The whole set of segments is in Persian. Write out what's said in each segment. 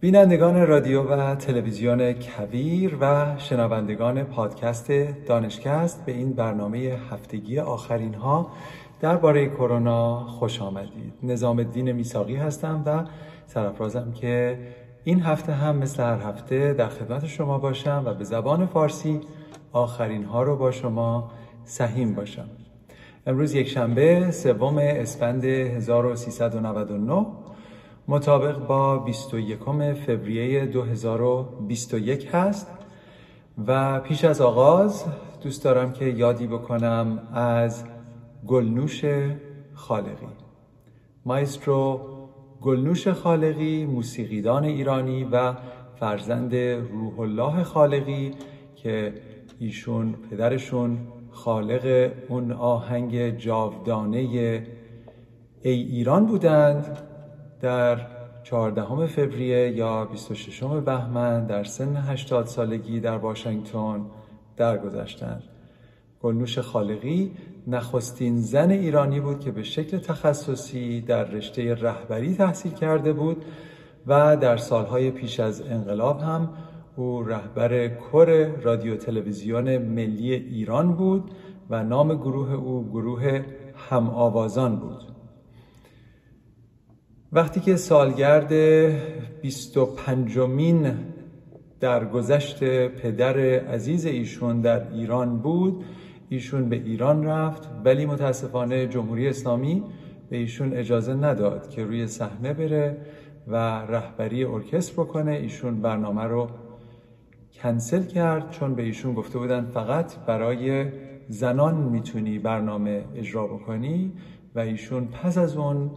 بینندگان رادیو و تلویزیون کویر و شنوندگان پادکست دانشکست به این برنامه هفتگی آخرین ها درباره کرونا خوش آمدید. نظام الدین میساقی هستم و سرفرازم که این هفته هم مثل هر هفته در خدمت شما باشم و به زبان فارسی آخرین ها رو با شما سهیم باشم. امروز یک شنبه سوم اسفند 1399 مطابق با 21 فوریه 2021 هست. و پیش از آغاز دوست دارم که یادی بکنم از گلنوش خالقی. مایسترو گلنوش خالقی موسیقیدان ایرانی و فرزند روح الله خالقی که ایشون پدرشون خالق اون آهنگ جاودانه ای ایران بودند. در 14 فوریه یا 26 بهمن در سن 80 سالگی در واشنگتن درگذشتند. گلنوش خالقی نخستین زن ایرانی بود که به شکل تخصصی در رشته رهبری تحصیل کرده بود و در سالهای پیش از انقلاب هم او رهبر کر رادیو تلویزیون ملی ایران بود و نام گروه او گروه هم آوازان بود وقتی که سالگرد 25 مین در گذشت پدر عزیز ایشون در ایران بود ایشون به ایران رفت ولی متاسفانه جمهوری اسلامی به ایشون اجازه نداد که روی صحنه بره و رهبری ارکستر بکنه. ایشون برنامه رو کنسل کرد چون به ایشون گفته بودن فقط برای زنان می‌تونی برنامه اجرا بکنی و ایشون پس از اون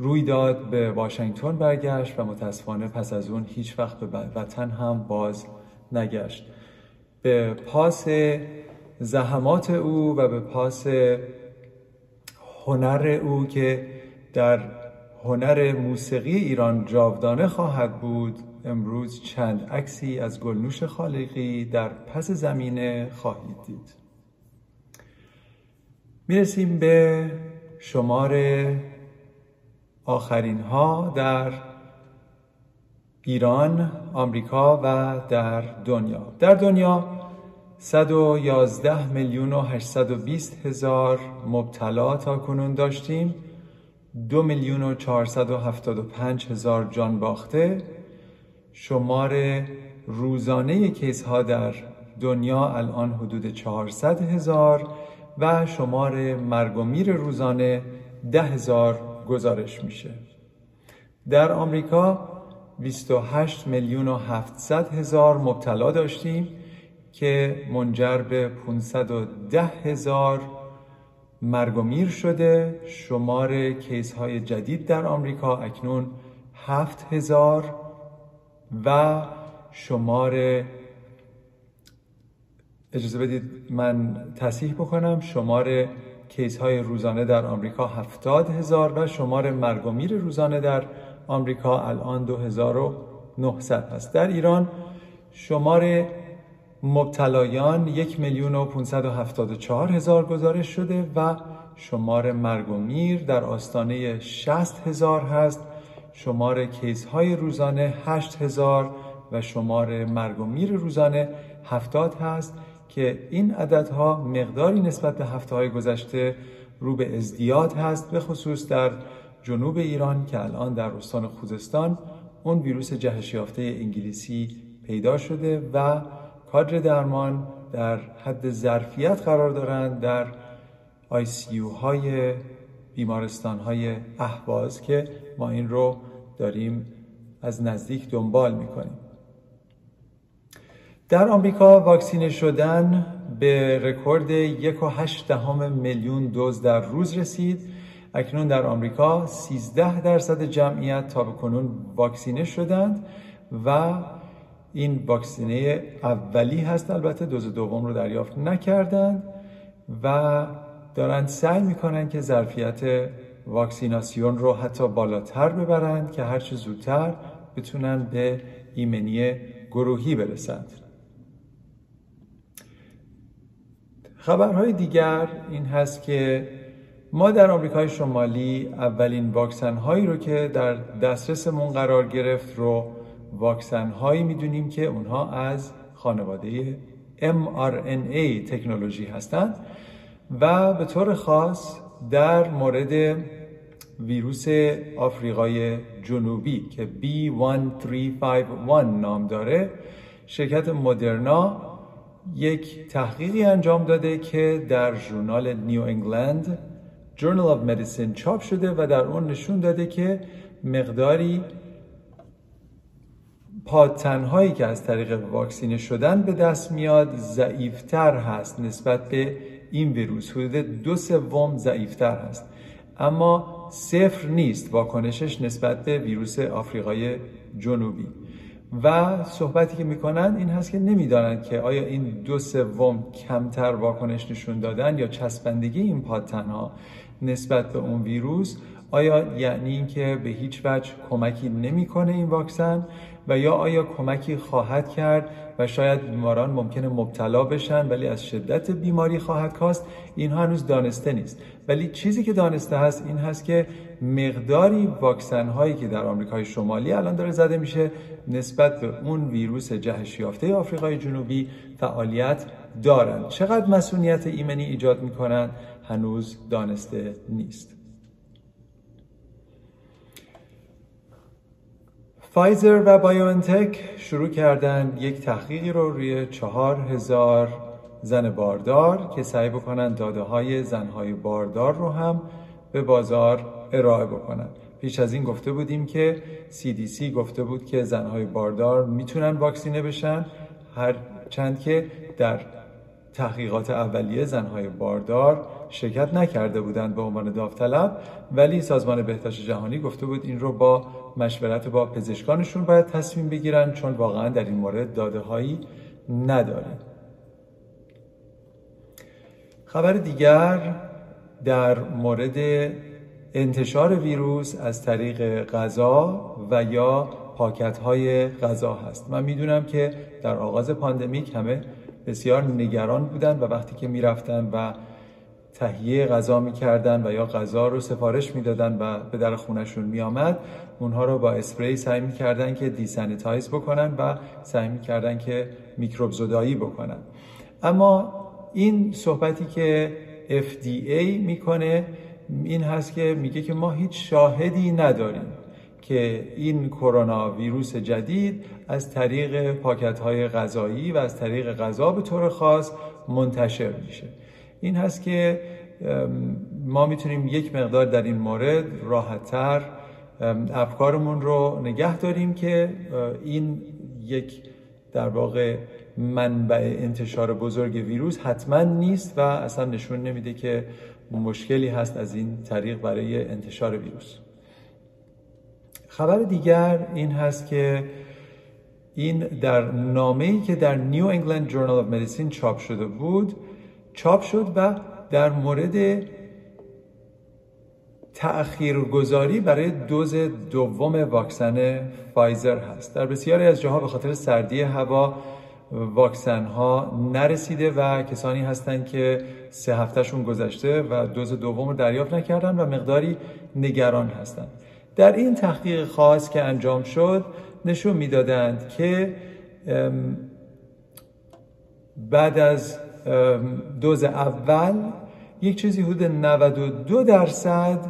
روی داد به واشنگتن برگشت و متاسفانه پس از اون هیچ وقت به وطن هم باز نگشت. به پاس زحمات او و به پاس هنر او که در هنر موسیقی ایران جاودانه خواهد بود امروز چند عکسی از گلنوش خالقی در پس زمینه خواهید دید. می‌رسیم به شمار آخرین ها در ایران، آمریکا و در دنیا. در دنیا 111 میلیون و 820 هزار مبتلا تا کنون داشتیم. دو میلیون و 475 هزار جان باخته. شمار روزانه کیس ها در دنیا الان حدود 400 هزار و شمار مرگ و میر روزانه ده هزار گزارش میشه. در آمریکا 28 میلیون و 700 هزار مبتلا داشتیم که منجر به 510 هزار مرگ و میر شده. شمار کیس های جدید در آمریکا اکنون 7 هزار و شمار اجازه بدید من تصحیح بکنم. شمار کیس های روزانه در آمریکا هفتاد هزار و شمار مرگ و میر روزانه در آمریکا الان 2900 هست. در ایران شمار مبتلایان یک میلیون و 574 هزار گزارش شده و شمار مرگ و میر در آستانه 60 هزار هست. شمار کیس های روزانه 8 هزار و شمار مرگ و میر روزانه 70 هست. که این عددها مقداری نسبت به هفته های گذشته رو به ازدیاد هست به خصوص در جنوب ایران که الان در استان خوزستان اون ویروس جهش یافته انگلیسی پیدا شده و کادر درمان در حد ظرفیت قرار دارند در آی سی های بیمارستان های احواز که ما این رو داریم از نزدیک دنبال می‌کنیم. در آمریکا واکسینه شدن به رکورد یک و دهم میلیون دوز در روز رسید. اکنون در آمریکا 13 درصد جمعیت تا به کنون واکسینه شدند و این واکسینه اولی هست. البته دوز دوم رو دریافت نکردند و دارند سعی می‌کنن که ظرفیت واکسیناسیون رو حتی بالاتر ببرند که هرچه زودتر بتونن به ایمنی گروهی برسند. خبرهای دیگر این هست که ما در آمریکای شمالی اولین واکسن هایی رو که در دسترسمون قرار گرفت رو واکسن هایی می‌دونیم که اونها از خانواده mRNA تکنولوژی هستند و به طور خاص در مورد ویروس آفریقای جنوبی که B1351 نام داره شرکت مدرنا یک تحقیقی انجام داده که در ژورنال نیو انگلند Journal of Medicine چاپ شده و در اون نشون داده که مقداری پادتنهایی که از طریق واکسینه شدن به دست میاد ضعیفتر هست نسبت به این ویروس. حدود دو سوم ضعیفتر هست. اما صفر نیست واکنشش نسبت به ویروس آفریقای جنوبی. و صحبتی که می‌کنن این هست که نمی‌دانند که آیا این دو سوم کمتر واکنش نشون دادن یا چسبندگی این پادتنها نسبت به اون ویروس آیا یعنی اینکه به هیچ وجه کمکی نمی‌کنه این واکسن؟ و یا آیا کمکی خواهد کرد و شاید بیماران ممکنه مبتلا بشن ولی از شدت بیماری خواهد کاست اینها هنوز دانسته نیست. ولی چیزی که دانسته هست این هست که مقداری واکسن هایی که در آمریکای شمالی الان داره زده میشه نسبت به اون ویروس جهش یافته آفریقای جنوبی فعالیت دارند چقدر مسئولیت ایمنی ایجاد می‌کنند هنوز دانسته نیست. فایزر و بایوانتک شروع کردن یک تحقیقی رو روی چهار هزار زن باردار که سعی بکنن داده های زنهای باردار رو هم به بازار ارائه بکنن. پیش از این گفته بودیم که CDC گفته بود که زنهای باردار می‌تونن واکسینه بشن. هر چند که در تحقیقات اولیه زنهای باردار شرکت نکرده بودند به عنوان داوطلب ولی سازمان بهداشت جهانی گفته بود این رو با مشورت با پزشکانشون باید تصمیم بگیرن چون واقعا در این مورد داده هایی نداره خبر دیگر در مورد انتشار ویروس از طریق غذا و یا پاکت های غذا هست. من می‌دونم که در آغاز pandemic همه بسیار نگران بودن و وقتی که می‌رفتن و تهیه غذا می‌کردن و یا غذا رو سفارش می‌دادن و به در خونشون میآمد اونها رو با اسپری سعی می‌کردن که disanitize بکنن و سعی می‌کردن که میکروب زدایی بکنن. اما این صحبتی که FDA می‌کنه این هست که میگه که ما هیچ شاهدی نداریم. که این کرونا ویروس جدید از طریق پاکت های غذایی و از طریق غذا به طور خاص منتشر میشه. این هست که ما می‌تونیم یک مقدار در این مورد راحتتر افکارمون رو نگه داریم که این یک در واقع منبع انتشار بزرگ ویروس حتما نیست و اصلا نشون نمیده که مشکلی هست از این طریق برای انتشار ویروس. خبر دیگر این هست که این در نامه‌ای که در New England Journal of Medicine چاپ شده بود چاپ شد و در مورد تأخیر گذاری برای دوز دوم واکسن فایزر هست. در بسیاری از جاها به خاطر سردی هوا واکسن ها نرسیده و کسانی هستند که سه هفتهشون گذشته و دوز دوم رو دریافت نکردن و مقداری نگران هستند. در این تحقیق خاص که انجام شد نشون می‌دادند که بعد از دوز اول یک چیزی حدود 92 درصد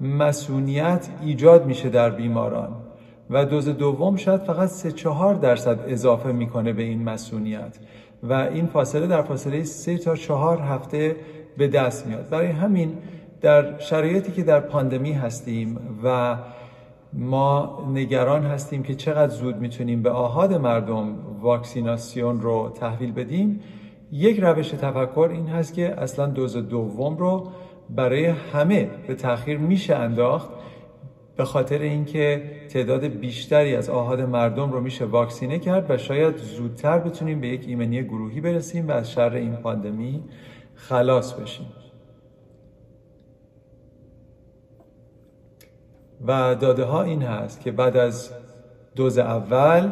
مسئولیت ایجاد میشه در بیماران و دوز دوم شاید فقط 3 4 درصد اضافه می‌کنه به این مسئولیت و این فاصله در فاصله 3 تا 4 هفته به دست میاد. برای همین در شرایطی که در پاندمی هستیم و ما نگران هستیم که چقدر زود می‌تونیم به آهاد مردم واکسیناسیون رو تحویل بدیم یک روش تفکر این هست که اصلا دوز دوم رو برای همه به تاخیر میشه انداخت به خاطر اینکه تعداد بیشتری از آهاد مردم رو میشه واکسینه کرد و شاید زودتر بتونیم به یک ایمنی گروهی برسیم و از شر این پاندمی خلاص بشیم. و داده ها این هست که بعد از دوز اول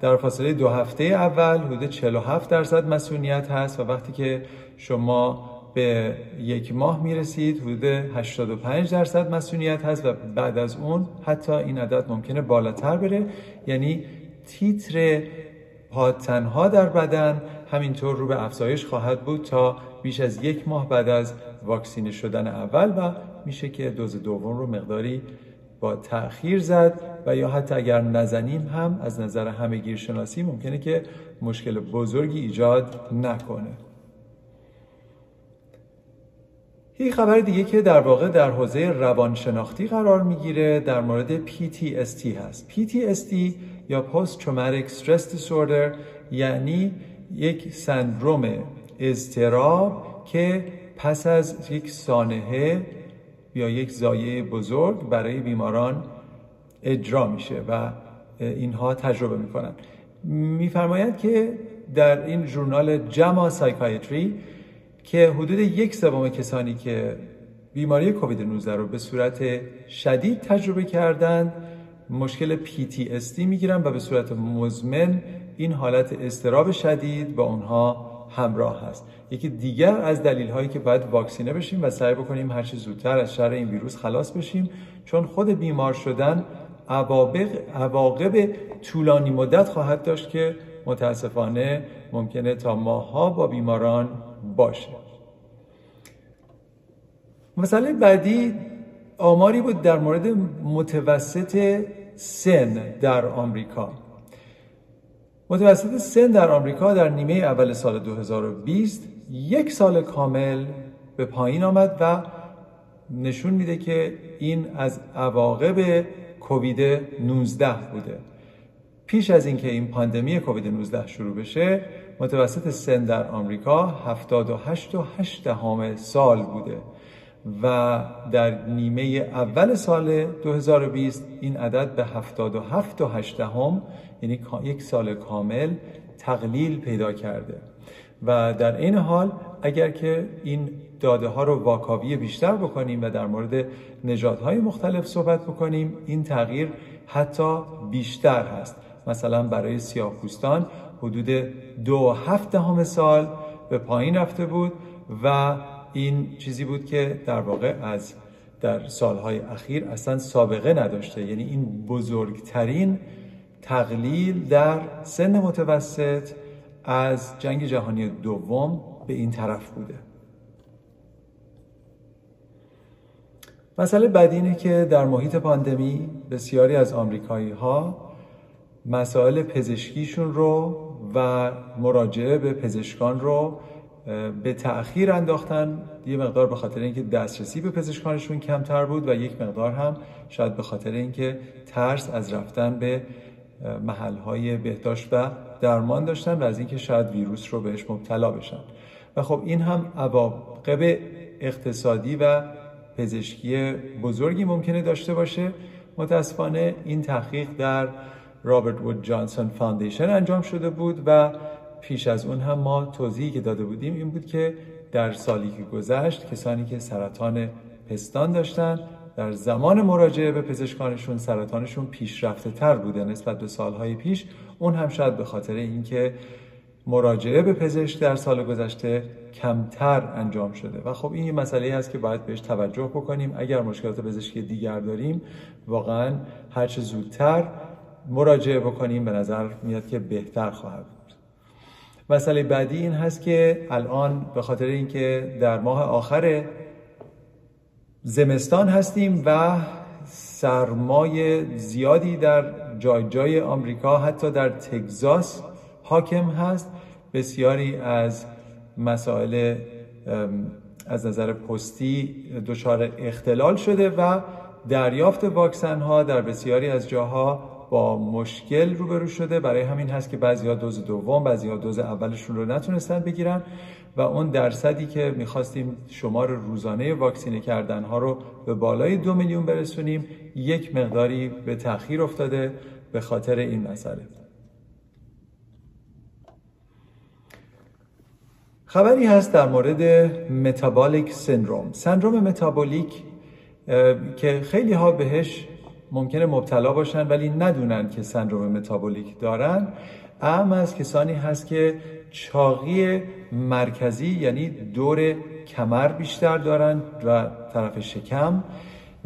در فاصله دو هفته اول حدود 47 درصد مسئولیت هست و وقتی که شما به یک ماه می‌رسید حدود 85 درصد مسئولیت هست و بعد از اون حتی این عدد ممکنه بالاتر بره. یعنی تیتر پادتنها در بدن همینطور رو به افزایش خواهد بود تا بیش از یک ماه بعد از واکسینه شدن اول و میشه که دوز دوم رو مقداری با تأخیر زد و یا حتی اگر نزنیم هم از نظر همه گیرشناسی ممکنه که مشکل بزرگی ایجاد نکنه. یک خبر دیگه که در واقع در حوزه روانشناختی قرار می‌گیره در مورد PTSD هست. PTSD یا Post Traumatic Stress Disorder یعنی یک سندروم اضطراب که پس از یک سانحه یا یک زایه بزرگ برای بیماران اجرا میشه و اینها تجربه می‌کنن. میفرماید که در این ژورنال جما سایکایتری که حدود یک سوم کسانی که بیماری کووید 19 رو به صورت شدید تجربه کردند مشکل PTSD می‌گیرن و به صورت مزمن این حالت استراب شدید با اونها همراه هست. یکی دیگر از دلیل هایی که باید واکسینه بشیم و سعی بکنیم هر چه زودتر از شر این ویروس خلاص بشیم چون خود بیمار شدن عواقب طولانی مدت خواهد داشت که متاسفانه ممکنه تا ماها با بیماران باشه. مسئله بعدی آماری بود در مورد متوسط سن در آمریکا. متوسط سن در آمریکا در نیمه اول سال 2020 یک سال کامل به پایین آمد و نشون میده که این از عواقب کووید 19 بوده. پیش از اینکه این پاندمی کووید 19 شروع بشه متوسط سن در آمریکا 78 و 8 سال بوده و در نیمه اول سال 2020 این عدد به 77 و 8 هم یعنی یک سال کامل تقلیل پیدا کرده. و در این حال اگر که این داده ها رو واکاوی بیشتر بکنیم و در مورد نژادهای مختلف صحبت بکنیم این تغییر حتی بیشتر هست. مثلا برای سیاه‌پوستان حدود دو هفت همه سال به پایین رفته بود و این چیزی بود که در واقع از در سالهای اخیر اصلا سابقه نداشته. یعنی این بزرگترین تقلیل در سن متوسط از جنگ جهانی دوم به این طرف بوده. مسئله بعدی اینه که در محیط پاندمی بسیاری از آمریکایی ها مسائل پزشکیشون رو و مراجعه به پزشکان رو به تأخیر انداختن. یه مقدار به خاطر اینکه دسترسی به پزشکانشون کمتر بود و یک مقدار هم شاید به خاطر اینکه ترس از رفتن به محلهای بهداشت و درمان داشتن و از اینکه شاید ویروس رو بهش مبتلا بشن. و خب این هم عواقب اقتصادی و پزشکی بزرگی ممکنه داشته باشه. متاسفانه این تحقیق در Robert Wood Johnson Foundation انجام شده بود و پیش از اون هم ما توضیحی که داده بودیم این بود که در سالی که گذشت کسانی که سرطان پستان داشتن در زمان مراجعه به پزشکانشون سرطانشون پیشرفته تر بوده نسبت به سالهای پیش. اون هم شاید به خاطر اینکه مراجعه به پزشک در سال گذشته کمتر انجام شده. و خب این یه مسئله هست که باید بهش توجه بکنیم. اگر مشکلات پزشکی دیگر داریم واقعا هرچه زودتر مراجعه بکنیم به نظر میاد که بهتر خواهد بود. مسئله بعدی این هست که الان به خاطر اینکه در ماه آخر زمستان هستیم و سرمای زیادی در جای جای آمریکا حتی در تگزاس حاکم هست. بسیاری از مسائل از نظر پستی دچار اختلال شده و دریافت واکسن ها در بسیاری از جاها با مشکل روبرو شده. برای همین هست که بعضی دوز دوم بعضی ها دوز اولشون رو نتونستن بگیرن. و اون درصدی که می‌خواستیم شمار روزانه واکسینه کردن ها رو به بالای دو میلیون برسونیم یک مقداری به تاخیر افتاده به خاطر این مسئله. خبری هست در مورد متابولیک سندروم. سندروم متابولیک که خیلی ها بهش ممکنه مبتلا باشن ولی ندونن که سندروم متابولیک دارن. اهم از کسانی هست که چاقی مرکزی یعنی دور کمر بیشتر دارن و طرف شکم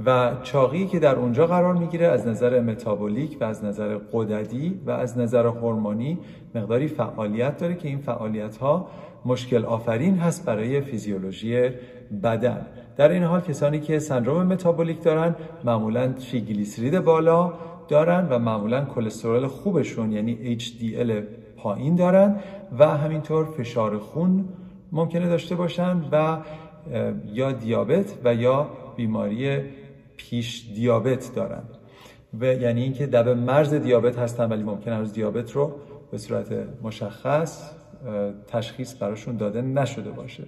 و چاقی که در اونجا قرار می‌گیره از نظر متابولیک و از نظر قددی و از نظر هورمونی مقداری فعالیت داره که این فعالیت ها مشکل آفرین هست برای فیزیولوژی بدن. در این حال کسانی که سندروم متابولیک دارن معمولا تریگلیسیرید بالا دارن و معمولا کلسترول خوبشون یعنی HDL پایین دارن و همینطور فشار خون ممکنه داشته باشن و یا دیابت و یا بیماری پیش دیابت دارن. و یعنی اینکه دب مرز دیابت هستن ولی ممکن هنوز دیابت رو به صورت مشخص تشخیص براشون داده نشده باشه.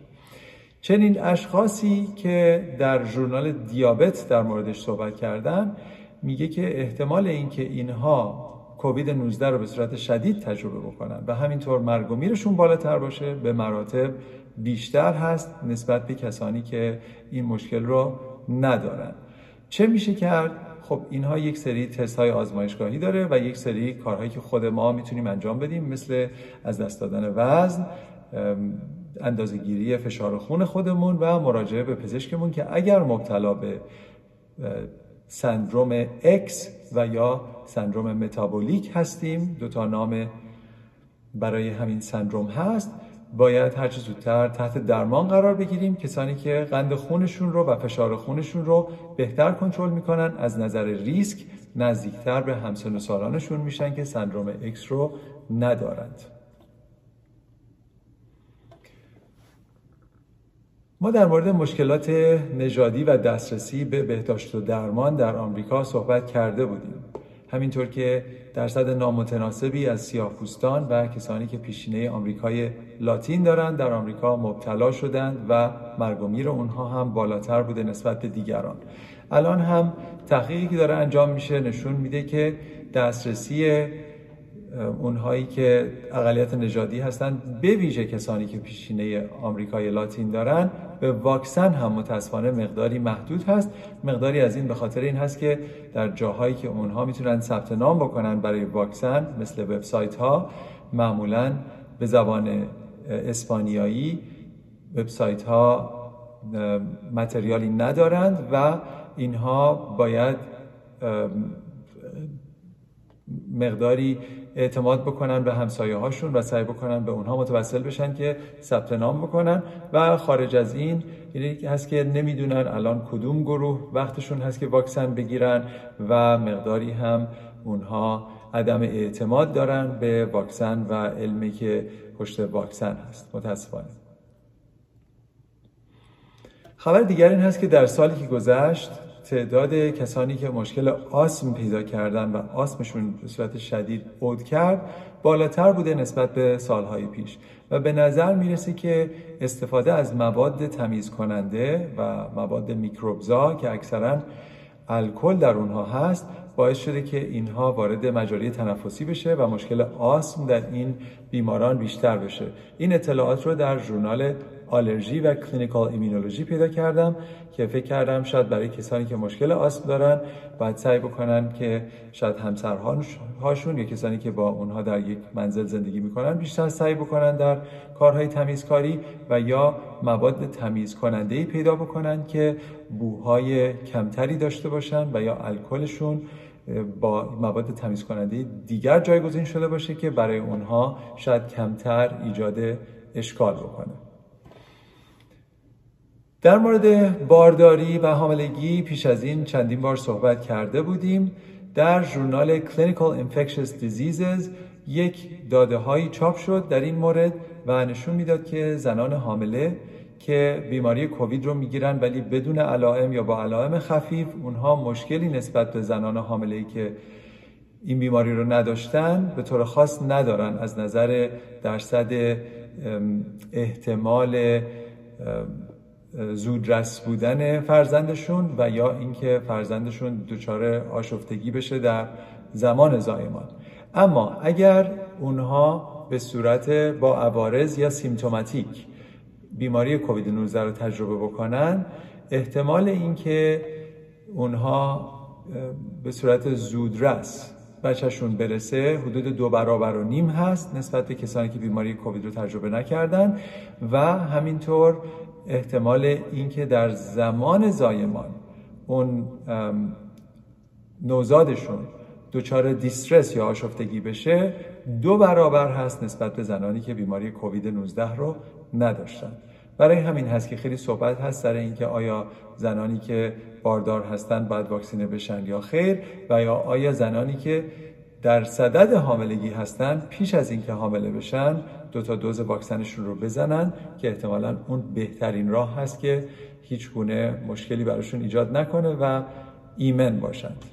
چنین اشخاصی که در ژورنال دیابت در موردش صحبت کردن میگه که احتمال اینکه اینها کووید 19 رو به صورت شدید تجربه بکنن و همینطور مرگ و میرشون بالاتر باشه به مراتب بیشتر هست نسبت به کسانی که این مشکل رو ندارن. چه میشه کرد؟ خب اینها یک سری تست های آزمایشگاهی داره و یک سری کارهایی که خود ما می‌تونیم انجام بدیم مثل از دست دادن وزن اندازهگیری فشار خون خودمون و مراجعه به پزشکمون که اگر مبتلا به سندروم X و یا سندروم متابولیک هستیم. دو تا نام برای همین سندروم هست. باید هر چه زودتر تحت درمان قرار بگیریم. کسانی که قند خونشون رو و فشار خونشون رو بهتر کنترل می‌کنن از نظر ریسک نزدیکتر به همسن و سالانشون میشن که سندروم X رو ندارند. ما در مورد مشکلات نژادی و دسترسی به بهداشت و درمان در آمریکا صحبت کرده بودیم. همینطور که درصد نامتناسبی از سیاهپوستان و کسانی که پیشینه آمریکای لاتین دارند در آمریکا مبتلا شدند و مرگ و میر اونها هم بالاتر بوده نسبت به دیگران. الان هم تحقیقی که داره انجام میشه نشون میده که دسترسی اونهایی که اقلیت نژادی هستند به ویژه کسانی که پیشینه آمریکای لاتین دارن به واکسن هم متاسفانه مقداری محدود هست. مقداری از این به خاطر این هست که در جاهایی که اونها می‌تونن ثبت نام بکنن برای واکسن مثل وبسایت ها معمولا به زبان اسپانیایی وبسایت ها متریالی ندارند و اینها باید مقداری اعتماد بکنن به همسایه هاشون و سعی بکنن به اونها متوسل بشن که ثبت نام بکنن و خارج از این اینی هست که نمی‌دونن الان کدوم گروه وقتشون هست که واکسن بگیرن و مقداری هم اونها عدم اعتماد دارن به واکسن و علمی که پشت واکسن هست. متاسفانه. خبر دیگر این هست که در سالی که گذشت تعداد کسانی که مشکل آسم پیدا کردن و آسمشون به صورت شدید عود کرد بالاتر بوده نسبت به سالهای پیش. و به نظر می‌رسه که استفاده از مواد تمیز کننده و مواد میکروبزا که اکثرا الکل در اونها هست باعث شده که اینها وارد مجاری تنفسی بشه و مشکل آسم در این بیماران بیشتر بشه. این اطلاعات رو در ژورنال آلرژی و clinical immunology پیدا کردم که فکر کردم شاید برای کسانی که مشکل آسم دارن باید سعی بکنن که شاید همسرهاشون یا کسانی که با اونها در یک منزل زندگی می‌کنن بیشتر سعی بکنن در کارهای تمیزکاری و یا مواد تمیز کننده ای پیدا بکنن که بوهای کمتری داشته باشن و یا الکلشون با مواد تمیز کننده دیگر جایگزین شده باشه که برای اونها شاید کمتر ایجاد اشکال بکنه. در مورد بارداری و حاملگی پیش از این چندین بار صحبت کرده بودیم در ژورنال Clinical Infectious Diseases. یک داده هایی چاپ شد در این مورد و نشون می‌داد که زنان حامله که بیماری کووید رو می‌گیرن ولی بدون علائم یا با علائم خفیف اونها مشکلی نسبت به زنان حامله ای که این بیماری رو نداشتن به طور خاص ندارن. از نظر درصد احتمال زودرس بودن فرزندشون و یا اینکه فرزندشون دچار آشفتگی بشه در زمان زایمان. اما اگر اونها به صورت با عوارض یا سیمتوماتیک بیماری کووید 19 رو تجربه بکنن احتمال اینکه اونها به صورت زودرس بچهشون برسه حدود دو برابر و نیم هست نسبت به کسانی که بیماری کووید رو تجربه نکردن و همینطور احتمال اینکه در زمان زایمان اون نوزادشون دچار دیسترس یا آشفتگی بشه دو برابر هست نسبت به زنانی که بیماری کووید 19 رو نداشتن. برای همین هست که خیلی صحبت هست سر اینکه آیا زنانی که باردار هستند باید واکسینه بشن یا خیر و یا آیا زنانی که در صدد حاملگی هستند پیش از اینکه حامله بشن دو تا دوز واکسنشون رو بزنن که احتمالا اون بهترین راه هست که هیچ گونه مشکلی براشون ایجاد نکنه و ایمن باشند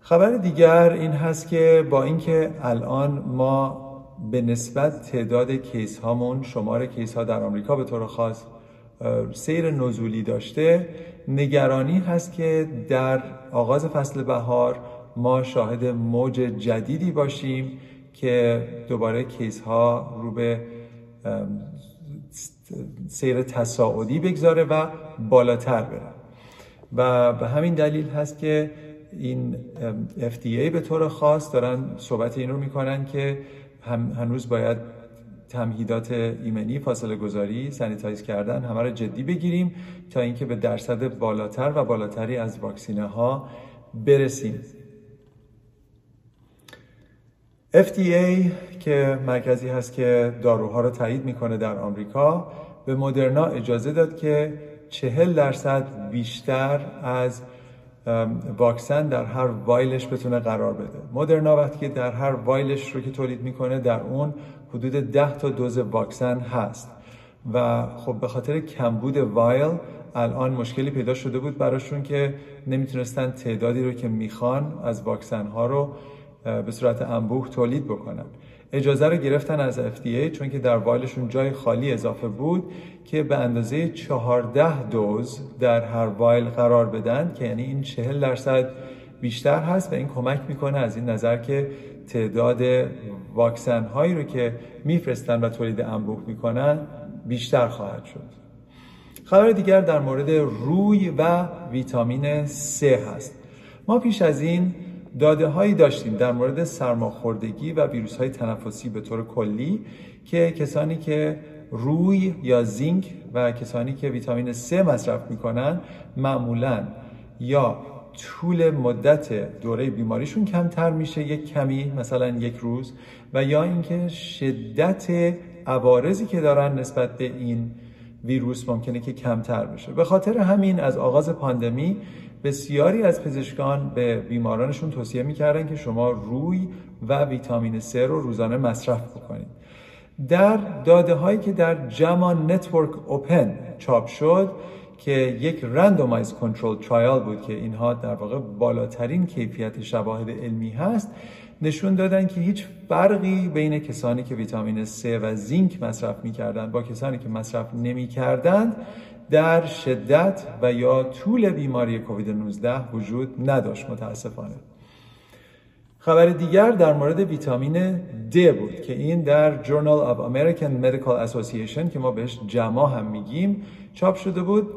خبر دیگر این هست که با اینکه الان ما به نسبت تعداد کیس هامون شمار کیس ها در آمریکا به طور خاص سیر نزولی داشته. نگرانی هست که در آغاز فصل بهار ما شاهد موج جدیدی باشیم که دوباره کیس ها رو به سیر تصاعدی بگذاره و بالاتر بره. و به همین دلیل هست که این FDA به طور خاص دارن صحبت این رو می‌کنن که هم هنوز باید تمهیدات ایمنی فاصله گذاری سانیتایز کردن همه رو جدی بگیریم تا اینکه به درصد بالاتر و بالاتری از واکسینه ها برسیم FDA که مرکزی هست که داروها رو تایید می‌کنه در آمریکا به مدرنا اجازه داد که چهل درصد بیشتر از واکسن در هر وایلش بتونه قرار بده. مدرنا وقتی که در هر وایلش رو که تولید می‌کنه در اون حدود 10 تا دوز واکسن هست. و خب به خاطر کمبود وایل الان مشکلی پیدا شده بود براشون که نمی‌تونستن تعدادی رو که می‌خوان از واکسن ها رو به صورت انبوه تولید بکنن. اجازه رو گرفتن از FDA چون که در وایلشون جای خالی اضافه بود که به اندازه 14 دوز در هر وایل قرار بدن که یعنی این 40 درصد بیشتر هست و این کمک می‌کنه از این نظر که تعداد واکسن هایی رو که میفرستن و تولید انبوه می‌کنن بیشتر خواهد شد. خبر دیگر در مورد روی و ویتامین C هست. ما پیش از این داده هایی داشتیم در مورد سرماخوردگی و ویروس های تنفسی به طور کلی که کسانی که روی یا زینک و کسانی که ویتامین C مصرف می‌کنن معمولا یا طول مدت دوره بیماریشون کمتر میشه یک کمی مثلا یک روز و یا اینکه شدت عوارضی که دارن نسبت به این ویروس ممکنه که کمتر بشه. به خاطر همین از آغاز پاندمی بسیاری از پزشکان به بیمارانشون توصیه می‌کردن که شما روی و ویتامین C رو روزانه مصرف بکنید. در داده هایی که در JAMA Network Open چاپ شد که یک رندومایز کنترل ترایال بود که اینها در واقع بالاترین کیفیت شواهد علمی هست نشون دادن که هیچ فرقی بین کسانی که ویتامین C و زینک مصرف می‌کردند با کسانی که مصرف نمی‌کردند در شدت و یا طول بیماری کووید 19 وجود نداشت متاسفانه. خبر دیگر در مورد ویتامین D بود که این در Journal of American Medical Association که ما بهش جما هم میگیم چاپ شده بود.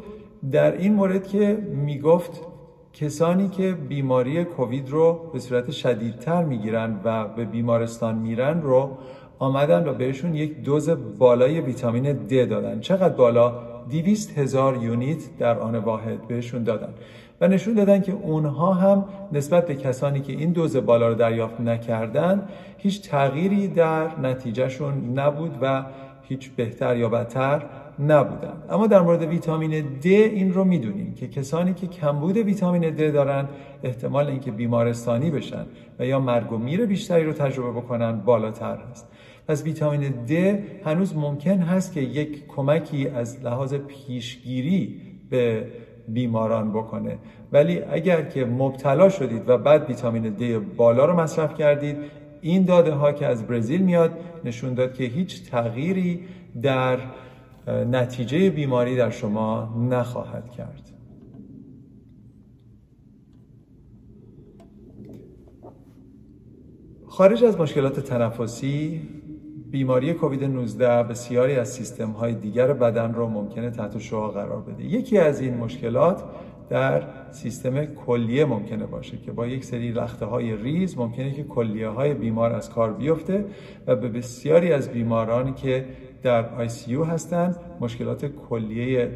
در این مورد که می‌گفت کسانی که بیماری کووید رو به صورت شدیدتر می‌گیرن و به بیمارستان میرن رو آمدن و بهشون یک دوز بالای ویتامین D دادن. چقدر بالا؟ 200 هزار یونیت در آن واحد بهشون دادن و نشون دادن که اونها هم نسبت به کسانی که این دوز بالا رو دریافت نکردن هیچ تغییری در نتیجهشون نبود و هیچ بهتر یا بدتر نبودن. اما در مورد ویتامین D این رو می‌دونیم که کسانی که کمبود ویتامین D دارن احتمال اینکه بیمارستانی بشن و یا مرگ و میر بیشتری رو تجربه بکنن بالاتر هست. پس ویتامین D هنوز ممکن هست که یک کمکی از لحاظ پیشگیری به بیماران بکنه. ولی اگر که مبتلا شدید و بعد ویتامین D بالا رو مصرف کردید این داده ها که از برزیل میاد نشون داد که هیچ تغییری در نتیجه بیماری در شما نخواهد کرد. خارج از مشکلات تنفسی بیماری کووید 19 بسیاری از سیستم های دیگر بدن رو ممکنه تحت شعا قرار بده. یکی از این مشکلات در سیستم کلیه ممکنه باشه که با یک سری لخته های ریز ممکنه که کلیه های بیمار از کار بیفته و به بسیاری از بیمارانی که در ICU هستند مشکلات کلیه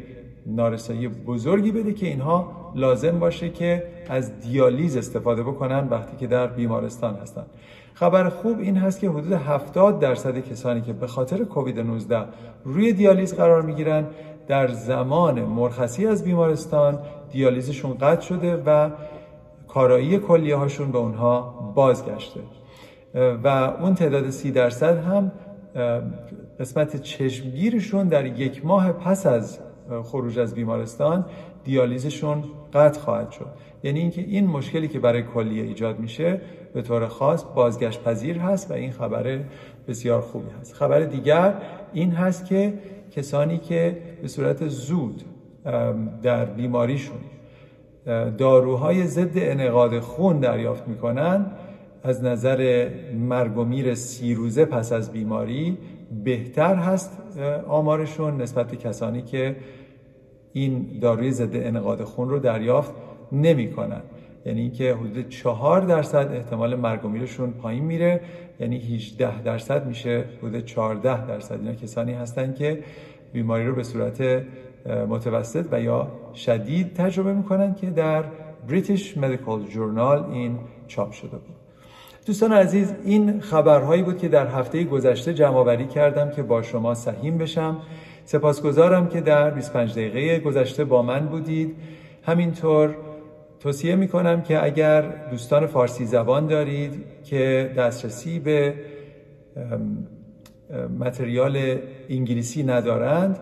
نارسایی بزرگی بده که اینها لازم باشه که از دیالیز استفاده بکنن وقتی که در بیمارستان هستن. خبر خوب این هست که حدود 70 درصد کسانی که به خاطر کووید 19 روی دیالیز قرار می‌گیرن در زمان مرخصی از بیمارستان دیالیزشون قطع شده و کارایی کلیه هاشون به اونها بازگشته. و اون تعداد سی درصد هم قسمت چشمگیرشون در یک ماه پس از خروج از بیمارستان دیالیزشون قطع خواهد شد. یعنی اینکه این مشکلی که برای کلیه ایجاد میشه به طور خاص بازگشت پذیر هست و این خبر بسیار خوبی هست. خبر دیگر این هست که کسانی که به صورت زود در بیماریشون داروهای ضد انعقاد خون دریافت می‌کنن از نظر مرگ و میر سی روزه پس از بیماری بهتر هست آمارشون نسبت کسانی که این داروی ضد انعقاد خون رو دریافت نمی‌کنن یعنی اینکه حدود چهار درصد احتمال مرگ و میرشون پایین میره. یعنی 18 درصد میشه حدود 14 درصد. اینا کسانی هستن که بیماری رو به صورت متوسط و یا شدید تجربه می‌کنن که در بریتیش مدیکال جورنال این چاپ شده بود. دوستان عزیز این خبرهایی بود که در هفته گذشته جمع کردم که با شما سهیم بشم. سپاسگزارم که در 25 دقیقه گذشته با من بودید. همینطور توصیه می کنم که اگر دوستان فارسی زبان دارید که دسترسی به material انگلیسی ندارند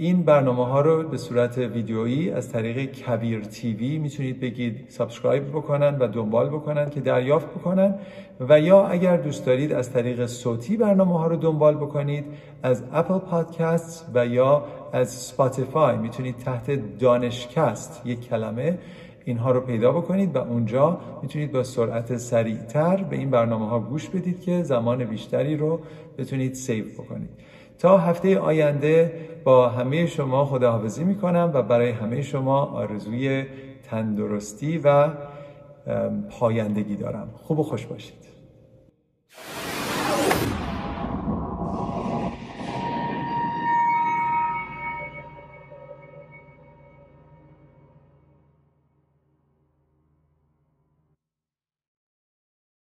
این برنامه ها رو به صورت ویدیویی از طریق کبیر TV می‌تونید بگید subscribe بکنن و دنبال بکنن که دریافت بکنن. و یا اگر دوست دارید از طریق صوتی برنامه ها رو دنبال بکنید از Apple Podcast و یا از Spotify می‌تونید تحت دانشکست یک کلمه اینها رو پیدا بکنید و اونجا می‌تونید با سرعت سریعتر به این برنامه ها گوش بدید که زمان بیشتری رو بتونید سیو بکنید. تا هفته آینده با همه شما خداحافظی می‌کنم و برای همه شما آرزوی تندرستی و پایندگی دارم. خوب و خوش باشید.